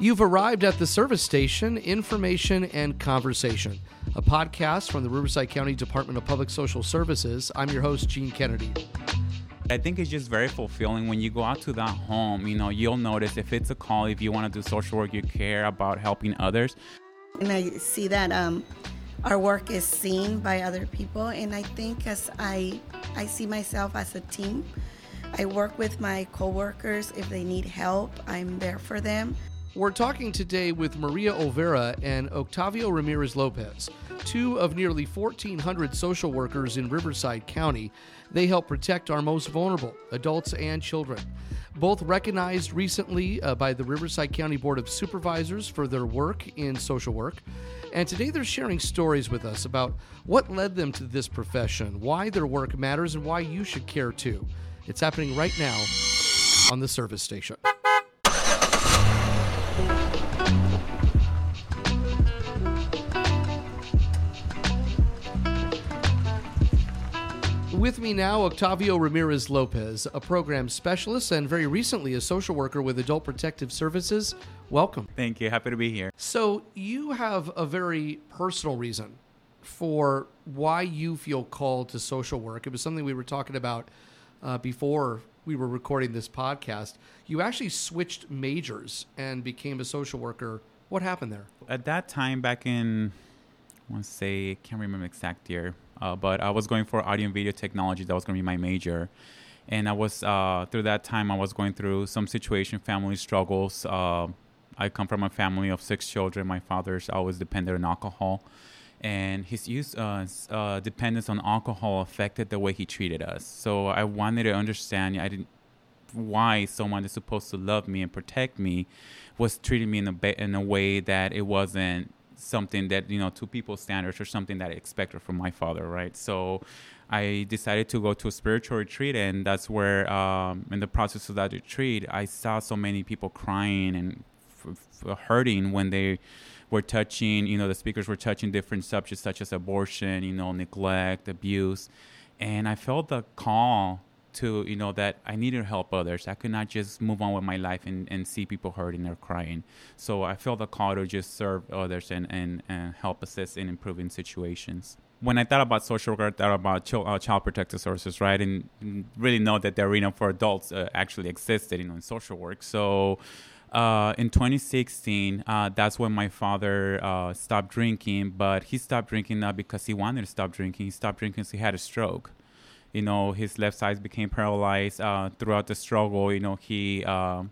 You've arrived at the service station, Information and Conversation, a podcast from the Riverside County Department of Public Social Services. I'm your host, Gene Kennedy. I think it's just very fulfilling when you go out to that home. You know, you'll notice if it's a call, if you want to do social work, you care about helping others. And I see that um, our work is seen by other people, and I think as I I see myself as a team. I work with my coworkers if they need help. I'm there for them. We're talking today with Maria Olvera and Octavio Ramirez Lopez, two of nearly 1,400 social workers in Riverside County. They help protect our most vulnerable, adults and children. Both recognized recently uh, by the Riverside County Board of Supervisors for their work in social work. And today they're sharing stories with us about what led them to this profession, why their work matters, and why you should care too. It's happening right now on the service station. With me now, Octavio Ramirez Lopez, a program specialist and very recently a social worker with Adult Protective Services. Welcome. Thank you. Happy to be here. So, you have a very personal reason for why you feel called to social work. It was something we were talking about uh, before we were recording this podcast. You actually switched majors and became a social worker. What happened there? At that time, back in, I want to say, can't remember exact year, uh, but I was going for audio and video technology. That was going to be my major. And I was, uh, through that time, I was going through some situation, family struggles. Uh, I come from a family of six children. My father's always dependent on alcohol. And his use, uh, uh, dependence on alcohol affected the way he treated us. So I wanted to understand. I didn't why someone is supposed to love me and protect me was treating me in a in a way that it wasn't something that you know to people's standards or something that I expected from my father, right? So I decided to go to a spiritual retreat, and that's where, um, in the process of that retreat, I saw so many people crying and f- f- hurting when they were touching. You know, the speakers were touching different subjects such as abortion, you know, neglect, abuse, and I felt the call to you know that I needed to help others. I could not just move on with my life and, and see people hurting or crying. So I felt the call to just serve others and, and, and help assist in improving situations. When I thought about social work, I thought about child, uh, child protective services, right? And really know that the arena for adults uh, actually existed, you know, in social work. So uh, in 2016, uh, that's when my father uh, stopped drinking, but he stopped drinking not because he wanted to stop drinking. He stopped drinking because he had a stroke you know his left side became paralyzed uh, throughout the struggle you know he uh,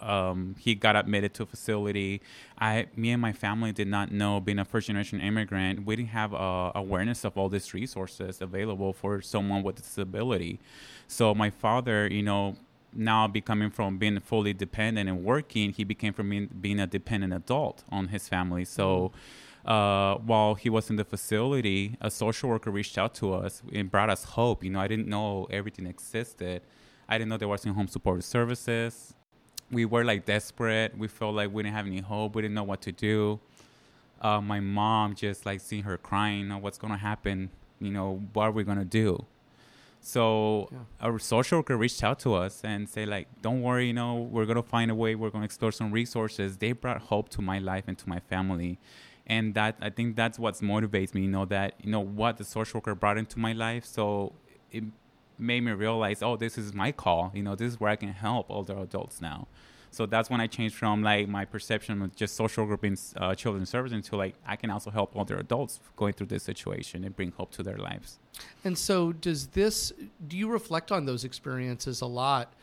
um, he got admitted to a facility. I me and my family did not know being a first generation immigrant we didn't have uh, awareness of all these resources available for someone with disability. So my father you know now becoming from being fully dependent and working he became from being, being a dependent adult on his family. So mm-hmm uh, while he was in the facility, a social worker reached out to us and brought us hope. You know, I didn't know everything existed. I didn't know there was in home support services. We were like desperate. We felt like we didn't have any hope. We didn't know what to do. Uh, my mom just like seeing her crying, oh, what's gonna happen? You know, what are we gonna do? So yeah. our social worker reached out to us and say like, don't worry, you know, we're gonna find a way. We're gonna explore some resources. They brought hope to my life and to my family and that I think that's what motivates me. You know that you know what the social worker brought into my life, so it made me realize, oh, this is my call. You know, this is where I can help older adults now. So that's when I changed from like my perception of just social group in uh, children's service into like I can also help older adults going through this situation and bring hope to their lives. And so, does this? Do you reflect on those experiences a lot?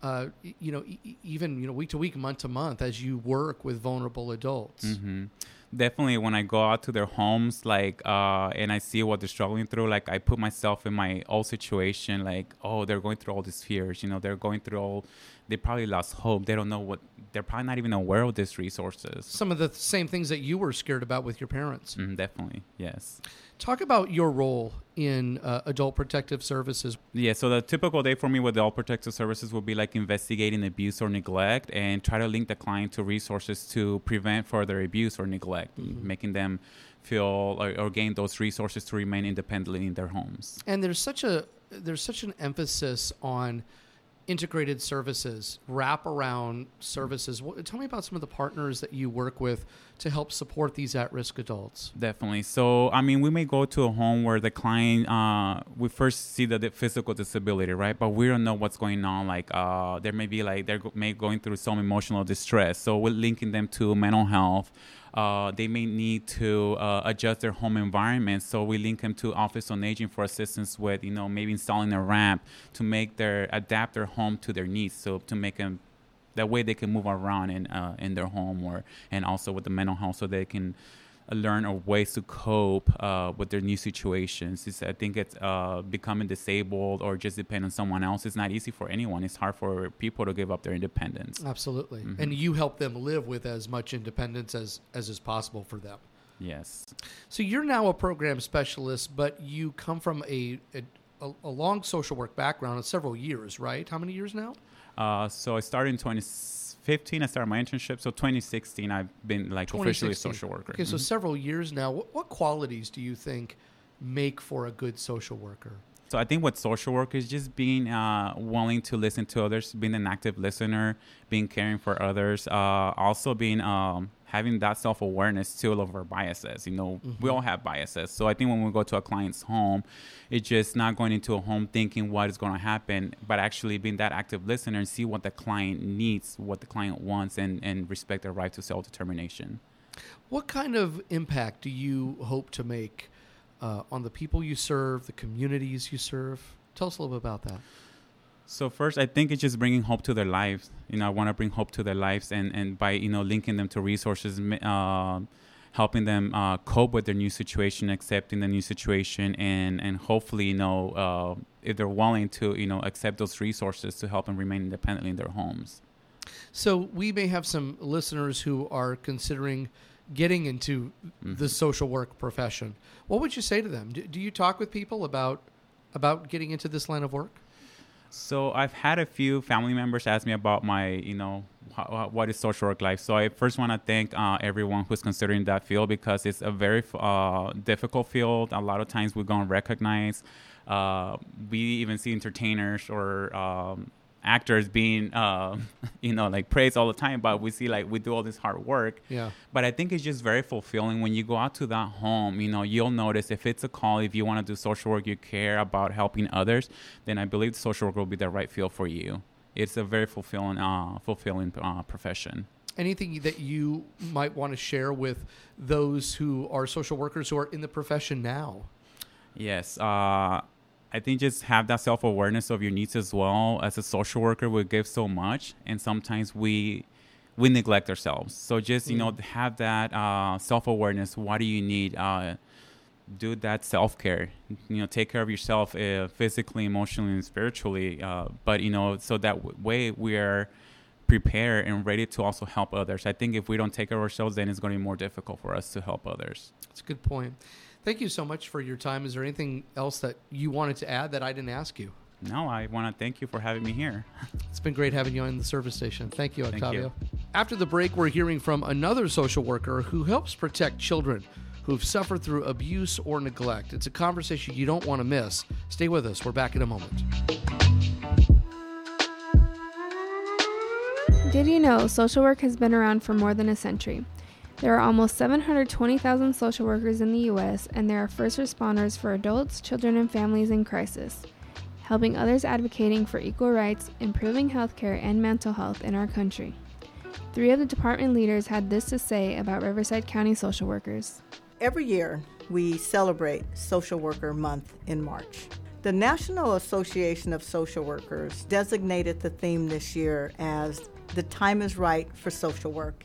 Uh, you know, e- even you know, week to week, month to month, as you work with vulnerable adults. Mm-hmm definitely when I go out to their homes, like, uh, and I see what they're struggling through, like, I put myself in my old situation, like, oh, they're going through all these fears, you know, they're going through all, they probably lost hope. They don't know what, they're probably not even aware of these resources. Some of the same things that you were scared about with your parents. Mm, definitely, yes. Talk about your role in uh, adult protective services. Yeah, so the typical day for me with adult protective services would be like investigating abuse or neglect and try to link the client to resources to prevent further abuse or neglect, mm-hmm. making them feel or, or gain those resources to remain independently in their homes. And there's such a there's such an emphasis on integrated services, wraparound services. Tell me about some of the partners that you work with to help support these at-risk adults. Definitely. So, I mean, we may go to a home where the client, uh, we first see the, the physical disability, right? But we don't know what's going on. Like, uh, there may be like they're go- may going through some emotional distress. So we're linking them to mental health. Uh, they may need to uh, adjust their home environment. So we link them to Office on Aging for assistance with, you know, maybe installing a ramp to make their adapt their home to their needs. So to make them that way they can move around in uh, in their home or and also with the mental health so they can learn or ways to cope uh, with their new situations. It's, I think it's uh, becoming disabled or just depend on someone else. It's not easy for anyone. It's hard for people to give up their independence. Absolutely, mm-hmm. and you help them live with as much independence as as is possible for them. Yes. So you're now a program specialist, but you come from a, a, a long social work background of several years, right? How many years now? Uh, so I started in 2015. I started my internship. So 2016, I've been like officially a social worker. Okay, mm-hmm. so several years now. What, what qualities do you think make for a good social worker? So I think what social work is just being uh, willing to listen to others, being an active listener, being caring for others, uh, also being um, having that self awareness too of our biases. You know, mm-hmm. we all have biases. So I think when we go to a client's home, it's just not going into a home thinking what is going to happen, but actually being that active listener and see what the client needs, what the client wants, and, and respect their right to self determination. What kind of impact do you hope to make uh, on the people you serve, the communities you serve? Tell us a little bit about that. So first, I think it's just bringing hope to their lives. You know, I want to bring hope to their lives, and and by you know linking them to resources, uh, helping them uh, cope with their new situation, accepting the new situation, and and hopefully, you know, uh, if they're willing to, you know, accept those resources to help them remain independently in their homes. So we may have some listeners who are considering getting into mm-hmm. the social work profession. What would you say to them? Do, do you talk with people about about getting into this line of work? So I've had a few family members ask me about my, you know, what is social work life. So I first want to thank uh, everyone who's considering that field because it's a very uh, difficult field. A lot of times we don't recognize. Uh, we even see entertainers or um, actors being uh, you know like praised all the time but we see like we do all this hard work. Yeah. But i think it's just very fulfilling when you go out to that home you know you'll notice if it's a call if you want to do social work you care about helping others then i believe social work will be the right field for you. It's a very fulfilling uh, fulfilling uh, profession. Anything that you might want to share with those who are social workers who are in the profession now? Yes uh, I think just have that self awareness of your needs as well. As a social worker, we give so much, and sometimes we we neglect ourselves. So just you mm. know have that uh, self awareness. What do you need? Uh, do that self care. You know, take care of yourself uh, physically, emotionally, and spiritually. Uh, but you know, so that w- way we are prepared and ready to also help others. I think if we don't take care of ourselves, then it's going to be more difficult for us to help others. That's a good point. Thank you so much for your time. Is there anything else that you wanted to add that I didn't ask you? No, I want to thank you for having me here. It's been great having you on the service station. Thank you, Octavio. Thank you. After the break, we're hearing from another social worker who helps protect children who've suffered through abuse or neglect. It's a conversation you don't want to miss. Stay with us. We're back in a moment. Did you know social work has been around for more than a century? There are almost 720,000 social workers in the U.S., and there are first responders for adults, children, and families in crisis, helping others advocating for equal rights, improving healthcare and mental health in our country. Three of the department leaders had this to say about Riverside County social workers. Every year, we celebrate Social Worker Month in March. The National Association of Social Workers designated the theme this year as The Time is Right for Social Work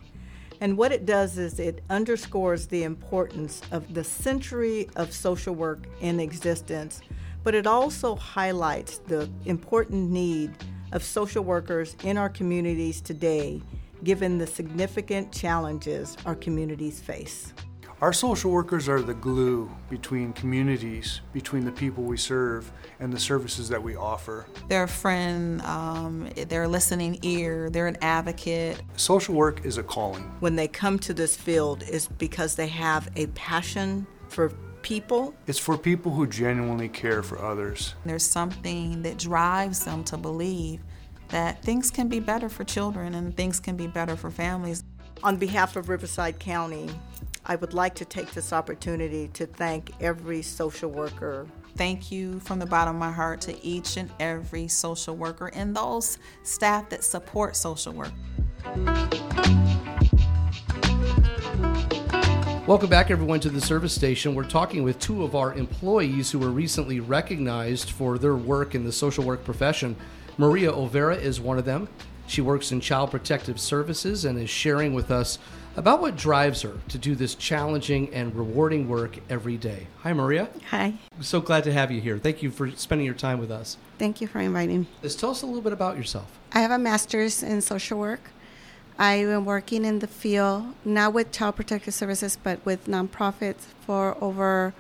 and what it does is it underscores the importance of the century of social work in existence, but it also highlights the important need of social workers in our communities today, given the significant challenges our communities face. Our social workers are the glue between communities, between the people we serve, and the services that we offer. They're a friend, um, they're a listening ear, they're an advocate. Social work is a calling. When they come to this field, it's because they have a passion for people. It's for people who genuinely care for others. There's something that drives them to believe that things can be better for children and things can be better for families. On behalf of Riverside County, I would like to take this opportunity to thank every social worker. Thank you from the bottom of my heart to each and every social worker and those staff that support social work. Welcome back, everyone, to the service station. We're talking with two of our employees who were recently recognized for their work in the social work profession. Maria Olvera is one of them. She works in Child Protective Services and is sharing with us about what drives her to do this challenging and rewarding work every day. Hi, Maria. Hi. So glad to have you here. Thank you for spending your time with us. Thank you for inviting me. Let's tell us a little bit about yourself. I have a master's in social work. I've been working in the field, not with Child Protective Services, but with nonprofits for over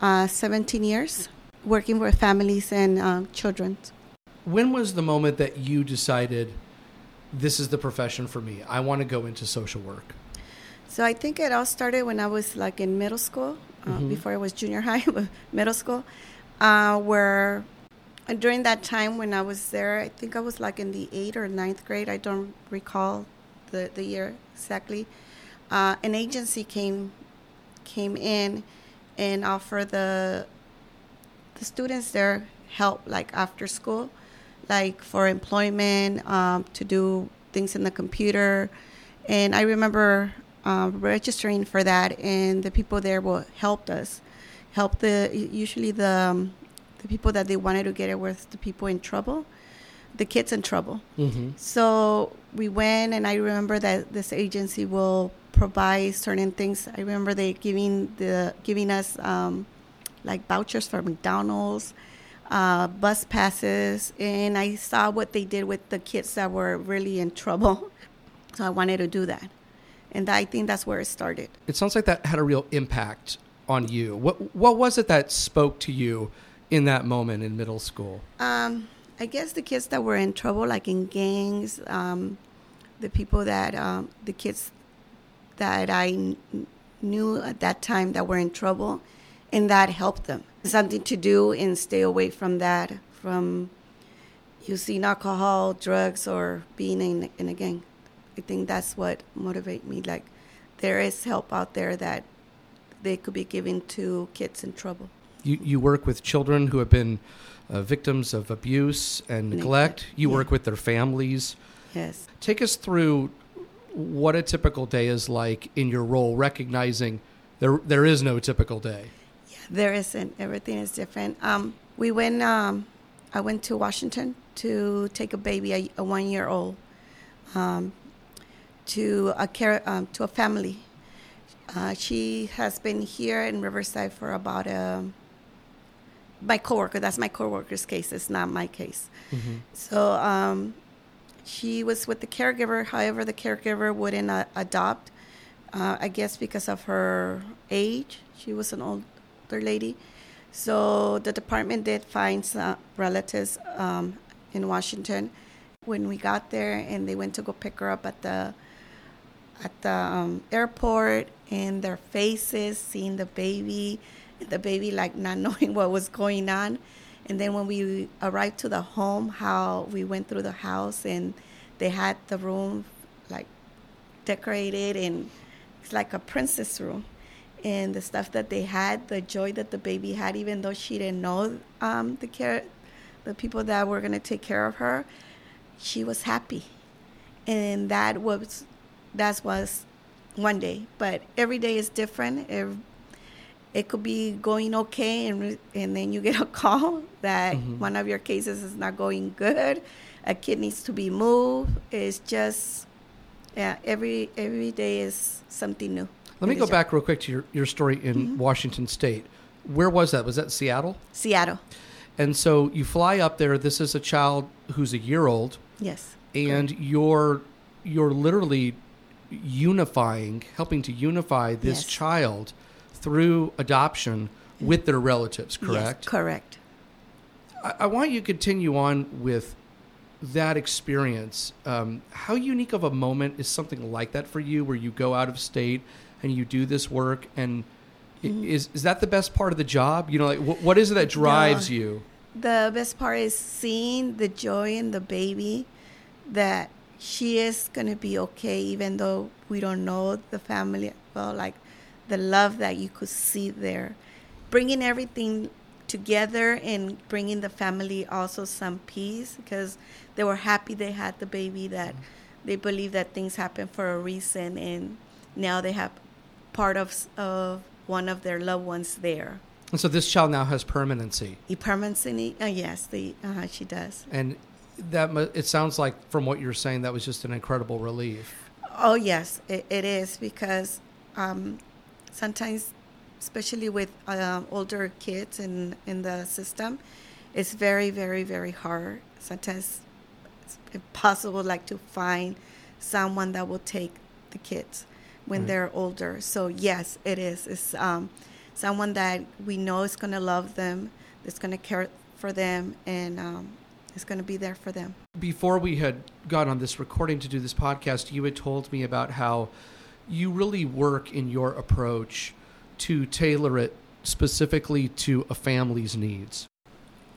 uh, 17 years, working with families and um, children. When was the moment that you decided this is the profession for me? I want to go into social work. So I think it all started when I was like in middle school, uh, Mhm. before I was junior high, middle school, uh, where and during that time when I was there, I think I was like in the eighth or ninth grade. I don't recall the, the year exactly. Uh, an agency came came in and offered the the students there help like after school, like for employment, um, to do things in the computer. And I remember um, registering for that, and the people there will helped us, help the usually the um, the people that they wanted to get it with the people in trouble, the kids in trouble. Mm-hmm. So we went, and I remember that this agency will provide certain things. I remember they giving the giving us um, like vouchers for McDonald's, uh, bus passes, and I saw what they did with the kids that were really in trouble. So I wanted to do that, and I think that's where it started. It sounds like that had a real impact on you. What what was it that spoke to you in that moment in middle school? Um, I guess the kids that were in trouble, like in gangs, um, the people that um, the kids that I knew at that time that were in trouble, and that helped them. Something to do and stay away from that, from using alcohol, drugs, or being in, in a gang. I think that's what motivated me. Like, there is help out there that they could be giving to kids in trouble. You you work with children who have been uh, victims of abuse and neglect. You yeah. work with their families. Yes. Take us through what a typical day is like in your role, recognizing there there is no typical day. There isn't. Everything is different. Um, we went. Um, I went to Washington to take a baby, a, a one-year-old, um, to a care um, to a family. Uh, she has been here in Riverside for about um my coworker. That's my coworker's case. It's not my case. So um, she was with the caregiver. However, the caregiver wouldn't uh, adopt. Uh, I guess because of her age, she was an older lady. So the department did find some relatives um, in Washington. When we got there, and they went to go pick her up at the at the um, airport, and their faces, seeing the baby, the baby like not knowing what was going on. And then when we arrived to the home, how we went through the house and they had the room like decorated and it's like a princess room. And the stuff that they had, the joy that the baby had, even though she didn't know um, the care, the people that were gonna take care of her, she was happy, and that was that was one day. But every day is different. Ev- it could be going okay and and then you get a call that Mhm. one of your cases is not going good a kid needs to be moved it's just yeah every every day is something new Let me go back real quick to your, your story in Washington State. Where was that? Was that Seattle? seattle And so you fly up there. This is a child who's a year old, yes and you're you're literally unifying, helping to unify this Yes. child through adoption with their relatives. Correct. yes, correct I, I want you to continue on with that experience. Um, how unique of a moment is something like that for you, where you go out of state and you do this work? And Mm-hmm. is is that the best part of the job? You know, like what, what is it that drives you? the best part is seeing the joy in the baby that she is going to be okay even though we don't know the family well like the love that you could see there bringing everything together and bringing the family also some peace because they were happy they had the baby that they believe that things happen for a reason and now they have part of of one of their loved ones there And so this child now has permanency. the permanency uh, yes the uh, she does And that it sounds like from what you're saying that was just an incredible relief. Oh yes, it, it is because um, sometimes, especially with um, older kids in in the system, it's very very very hard. Sometimes it's impossible, like to find someone that will take the kids when Right. they're older. So yes, it is. It's um, someone that we know is going to love them, that's going to care for them, and um, is going to be there for them. Before we had got on this recording to do this podcast, you had told me about how you really work in your approach to tailor it specifically to a family's needs.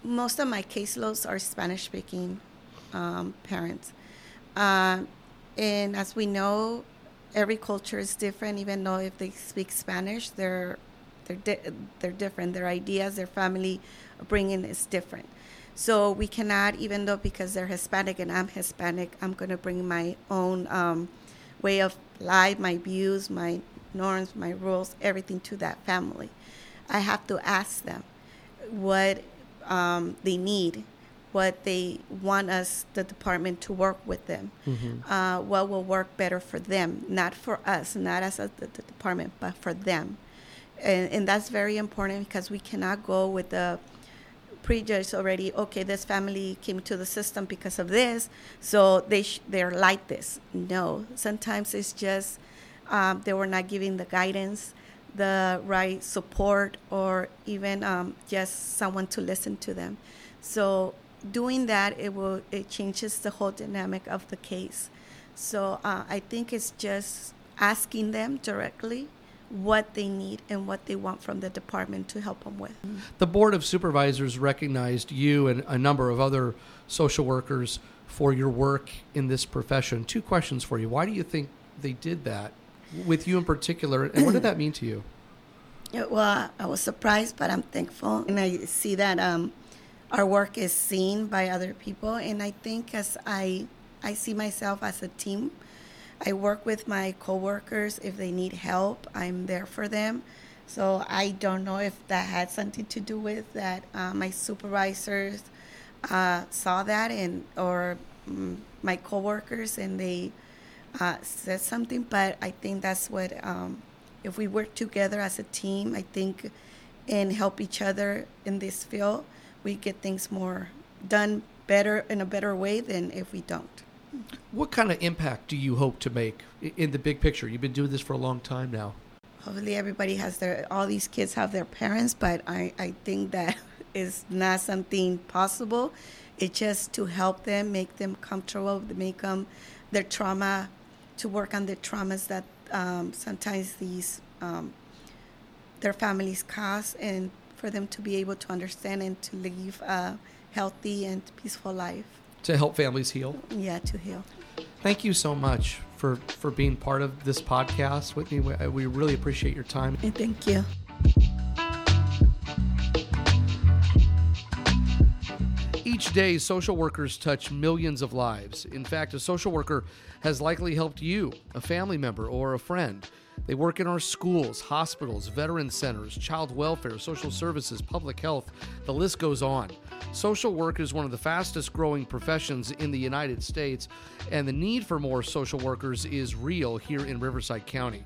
most of my caseloads are Spanish speaking um, parents. Um, and as we know, every culture is different, even though if they speak Spanish, they're, they're, di- they're different. Their ideas, their family upbringing is different. So we cannot, even though because they're Hispanic and I'm Hispanic, I'm going to bring my own um, way of life, my views, my norms, my rules, everything to that family. I have to ask them what um, they need, what they want us, the department, to work with them. Uh, what will work better for them, not for us, not as a, the, the department, but for them. And, and that's very important because we cannot go with the prejudge already. Okay, this family came to the system because of this, so they sh- they're like this. No, sometimes it's just um, they were not giving the guidance, the right support, or even um, just someone to listen to them. So doing that, it will it changes the whole dynamic of the case. So uh, I think it's just asking them directly what they need and what they want from the department to help them with. The Board of Supervisors recognized you and a number of other social workers for your work in this profession. Two questions for you. Why do you think they did that with you in particular, and what did that mean to you? Well, I was surprised, but I'm thankful, and I see that um, our work is seen by other people, and I think as I I see myself as a team. I work with my coworkers. If they need help, I'm there for them. So I don't know if that had something to do with that. Uh, my supervisors uh, saw that, and or mm, my coworkers, and they uh, said something. But I think that's what um, if we work together as a team, I think, and help each other in this field, we get things more done better in a better way than if we don't. What kind of impact do you hope to make in the big picture? You've been doing this for a long time now. Hopefully, everybody has their, all these kids have their parents, but I, I think that is not something possible. It's just to help them, make them comfortable, make them their trauma, to work on the traumas that um, sometimes these um, their families cause, and for them to be able to understand and to live a healthy and peaceful life. To help families heal. Yeah, to heal. Thank you so much for, for being part of this podcast, Whitney. We, uh, we really appreciate your time. And thank you. Each day, social workers touch millions of lives. In fact, a social worker has likely helped you, a family member, or a friend. They work in our schools, hospitals, veteran centers, child welfare, social services, public health. The list goes on. Social work is one of the fastest growing professions in the United States, and the need for more social workers is real here in Riverside County.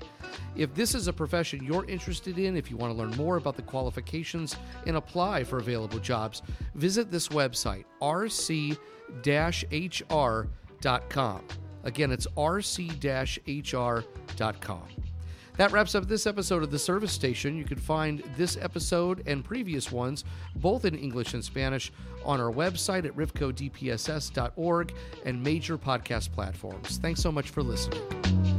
If this is a profession you're interested in, if you want to learn more about the qualifications and apply for available jobs, visit this website, rc hr.com. Again, it's rc hr.com. That wraps up this episode of The Service Station. You can find this episode and previous ones, both in English and Spanish, on our website at rivcodpss.org and major podcast platforms. Thanks so much for listening.